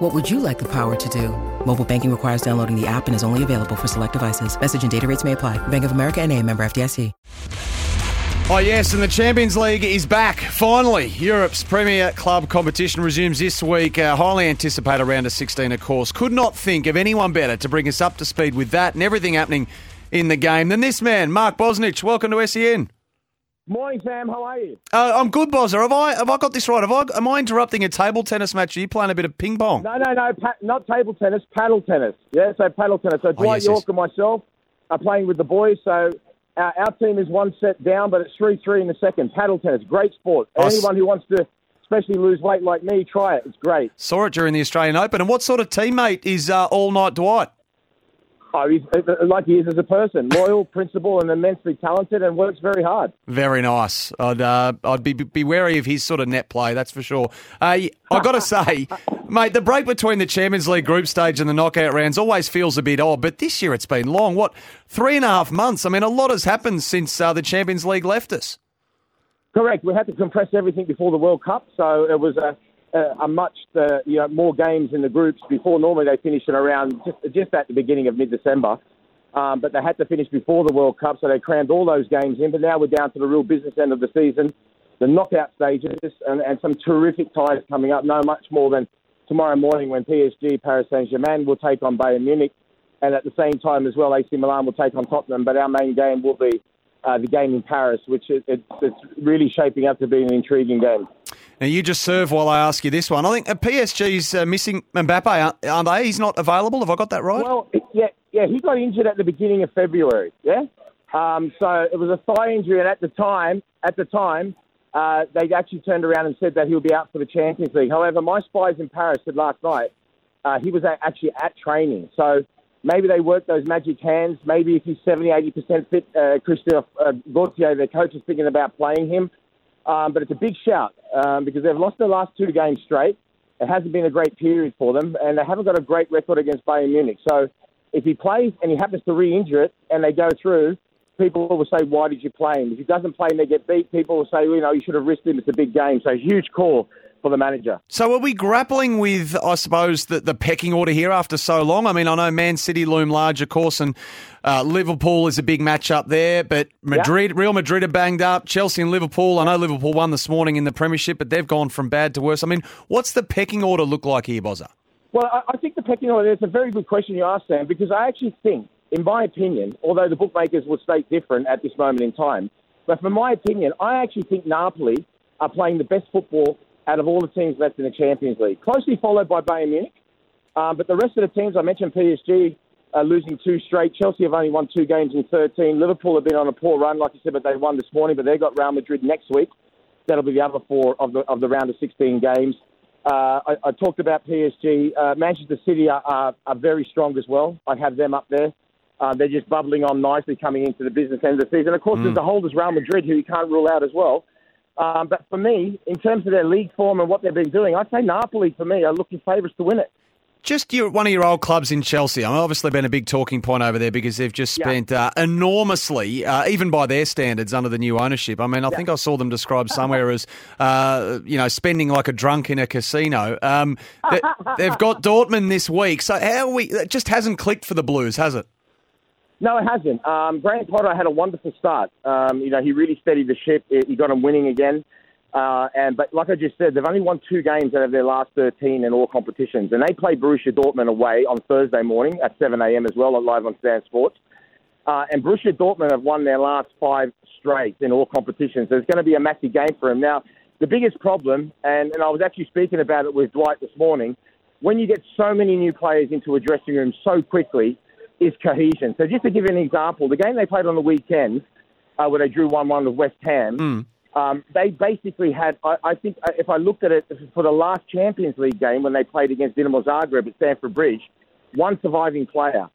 What would you like the power to do? Mobile banking requires downloading the app and is only available for select devices. Message and data rates may apply. Bank of America and a member FDIC. Oh, yes, and the Champions League is back. Finally, Europe's premier club competition resumes this week. A highly anticipated round of 16, of course. Could not think of anyone better to bring us up to speed with that and everything happening in the game than this man, Mark Bosnich. Welcome to SEN. Morning, Sam. How are you? Uh, I'm good, Bozza. Have I have I got this right? Have I, am I interrupting a table tennis match? Are you playing a bit of ping pong? No, no, no. Pa- not table tennis, paddle tennis. Yeah, so paddle tennis. So Dwight Oh, yes, Yorke yes. and myself are playing with the boys. So our, our team is one set down, but it's 3 3 in the second. Paddle tennis, great sport. S- Anyone who wants to, especially lose weight like me, try it. It's great. Saw it during the Australian Open. And what sort of teammate is uh, All Night Dwight? Oh, he's uh, like he is as a person loyal, principled, and immensely talented, and works very hard. Very nice. I'd uh, I'd be be wary of his sort of net play. That's for sure. Uh, I've got to say, mate, the break between the Champions League group stage and the knockout rounds always feels a bit odd. But this year it's been long. What three and a half months? I mean, a lot has happened since uh, the Champions League left us. Correct. We had to compress everything before the World Cup, so it was a, a, a much uh, you know more games in the groups before. Normally they finish at around just just at the beginning of mid-December, um, but they had to finish before the World Cup, so they crammed all those games in. But now we're down to the real business end of the season, the knockout stages, and, and some terrific ties coming up. No much more than tomorrow morning when PSG, Paris Saint-Germain will take on Bayern Munich, and at the same time as well, AC Milan will take on Tottenham. But our main game will be uh, the game in Paris, which is, it, it's really shaping up to be an intriguing game. Now you just serve while I ask you this one. I think uh, PSG's uh, missing Mbappe, aren't- they? He's not available. Have I got that right? Well, yeah, yeah, he got injured at the beginning of February. Yeah, um, so it was a thigh injury, and at the time, at the time, uh, they actually turned around and said that he'll be out for the Champions League. However, my spies in Paris said last night uh, he was actually at training. So maybe they worked those magic hands. Maybe if he's 70, 80% fit, uh, Christophe uh, Galtier, their coach, is thinking about playing him. Um, but it's a big shout um, because they've lost their last two games straight. It hasn't been a great period for them, and they haven't got a great record against Bayern Munich. So if he plays and he happens to re-injure it and they go through, people will say, why did you play him? If he doesn't play and they get beat, people will say, well, you know, you should have risked him. It's a big game. So huge call for the manager. So are we grappling with, I suppose, the, the pecking order here after so long? I mean, I know Man City loom large, of course, and uh, Liverpool is a big match up there, but Madrid, Real Madrid are banged up. Chelsea and Liverpool, I know Liverpool won this morning in the Premiership, but they've gone from bad to worse. I mean, what's the pecking order look like here, Bozza? Well, I, I think the pecking order, it's a very good question you asked, Sam, because I actually think, in my opinion, although the bookmakers will state different at this moment in time, but from my opinion, I actually think Napoli are playing the best football out of all the teams left in the Champions League, closely followed by Bayern Munich. Um, but the rest of the teams, I mentioned PSG uh, losing two straight. Chelsea have only won two games in 13. Liverpool have been on a poor run, like you said, but they won this morning, but they've got Real Madrid next week. That'll be the other four of the, of the round of 16 games. Uh, I, I talked about PSG. Uh, Manchester City are, are, are very strong as well. I have them up there. Uh, they're just bubbling on nicely coming into the business end of the season. Of course, there's the holders Real Madrid, who you can't rule out as well. Um, but for me, in terms of their league form and what they've been doing, I'd say Napoli, for me, are looking favourites to win it. Just your, one of your old clubs in Chelsea. I mean, obviously been a big talking point over there because they've just Yeah. spent uh, enormously, uh, even by their standards, under the new ownership. I mean, I think I saw them described somewhere as, uh, you know, spending like a drunk in a casino. Um, they, they've got Dortmund this week, so how we? It just hasn't clicked for the Blues, has it? No, it hasn't. Um, Potter had a wonderful start. Um, you know, he really steadied the ship. He got them winning again. Uh, and but like I just said, they've only won two games out of their last 13 in all competitions, and they play Borussia Dortmund away on Thursday morning at 7 a.m. as well, live on Stan Sports. Uh, and Borussia Dortmund have won their last five straight in all competitions. So it's going to be a massive game for them. Now, the biggest problem, and, and I was actually speaking about it with Dwight this morning, when you get so many new players into a dressing room so quickly, is cohesion. So just to give you an example, the game they played on the weekend, uh, where they drew 1-1 with West Ham, um, they basically had, I, I think, uh, if I looked at it for the last Champions League game when they played against Dinamo Zagreb at Stamford Bridge, one surviving player.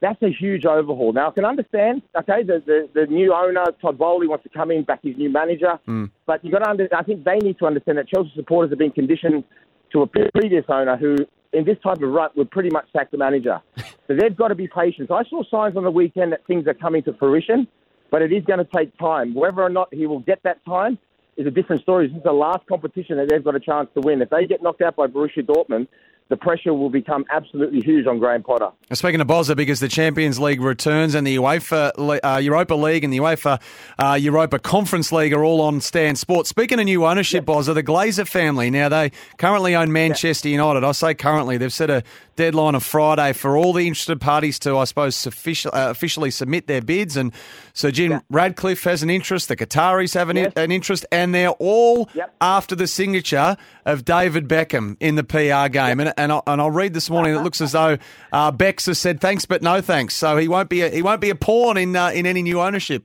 That's a huge overhaul. Now, I can understand, okay, the, the, the new owner, Todd Boehly, wants to come in, back his new manager. Mm. But you've got to under, I think they need to understand that Chelsea supporters have been conditioned to a previous owner who, in this type of rut, would pretty much sack the manager. so they've got to be patient. I saw signs on the weekend that things are coming to fruition, but it is going to take time. Whether or not he will get that time is a different story. This is the last competition that they've got a chance to win. If they get knocked out by Borussia Dortmund, the pressure will become absolutely huge on Graham Potter. Speaking of Bozza, because the Champions League returns and the UEFA uh, Europa League and the UEFA uh, Europa Conference League are all on Stan Sports. Speaking of new ownership, yep. Bozza, the Glazer family, now they currently own Manchester yep. United. I say currently, they've set a deadline of Friday for all the interested parties to, I suppose, officially, uh, officially submit their bids. And so Jim yep. Ratcliffe has an interest, the Qataris have an, yes. an interest, and they're all after the signature of David Beckham in the PR game. And and, I, and I'll read this morning. It looks as though uh, Bex has said thanks, but no thanks. So he won't be a, he won't be a pawn in uh, in any new ownership.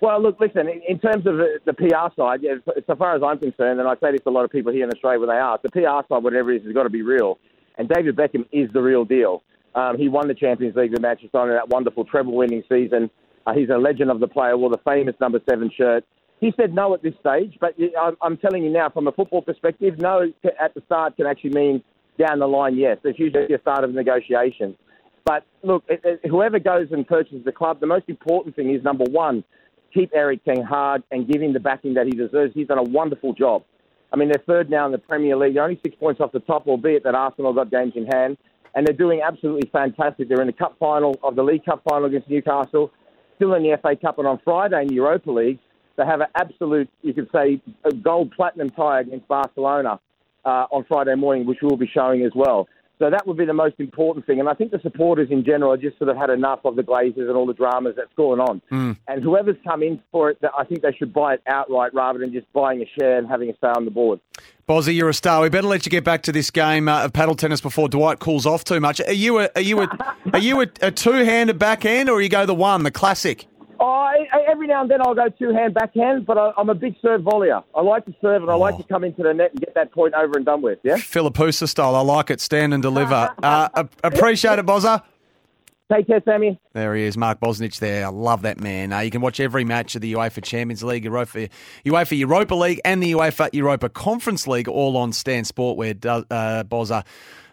Well, look, listen. In terms of the PR side, so far as I'm concerned, and I say this to a lot of people here in Australia when they ask, the PR side, whatever it is, has got to be real. And David Beckham is the real deal. Um, he won the Champions League with Manchester United that wonderful treble-winning season. Uh, he's a legend of the player, wore the famous number seven shirt. He said no at this stage, but I'm telling you now, from a football perspective, no at the start can actually mean down the line, yes. There's usually a start of negotiations. But look, whoever goes and purchases the club, the most important thing is number one, keep Erik ten Hag and give him the backing that he deserves. He's done a wonderful job. I mean, they're third now in the Premier League. They're only six points off the top, albeit that Arsenal got games in hand. And they're doing absolutely fantastic. They're in the cup final of the League Cup final against Newcastle, still in the FA Cup, and on Friday in the Europa League, they have an absolute, you could say, a gold platinum tie against Barcelona uh, on Friday morning, which we'll be showing as well. So that would be the most important thing. And I think the supporters in general have just sort of had enough of the Glazers and all the dramas that's going on. Mm. And whoever's come in for it, I think they should buy it outright rather than just buying a share and having a say on the board. Bozzy, you're a star. We better let you get back to this game uh, of paddle tennis before Dwight cools off too much. Are you a, are you a, are you a, a two-handed backhand or you go the one, the classic? Oh, every now and then I'll go two hand backhand, but I, am a big serve volleyer. I like to serve and I like to come into the net and get that point over and done with. Yeah, Philippoussis style. I like it. Stand and deliver. uh, appreciate it, Bozza. Take care, Sammy. There he is, Mark Bosnich there. I love that man. Uh, you can watch every match of the UEFA Champions League, UEFA, UEFA Europa League, and the UEFA Europa Conference League all on Stan Sport, where uh, Bozza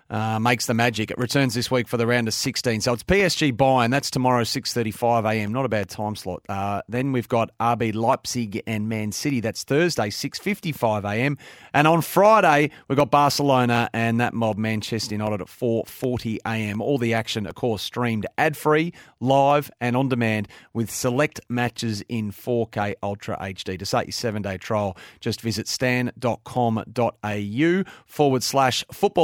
uh, makes the magic. It returns this week for the round of 16. So it's PSG Bayern. That's tomorrow, 6.35 a.m. Not a bad time slot. Uh, then we've got RB Leipzig and Man City. That's Thursday, 6.55 a.m. And on Friday, we've got Barcelona and that mob Manchester United at 4.40 a.m. All the action, of course, streamed ad-free, live and on demand with select matches in 4K Ultra HD. To start your seven-day trial, just visit stan.com.au forward slash football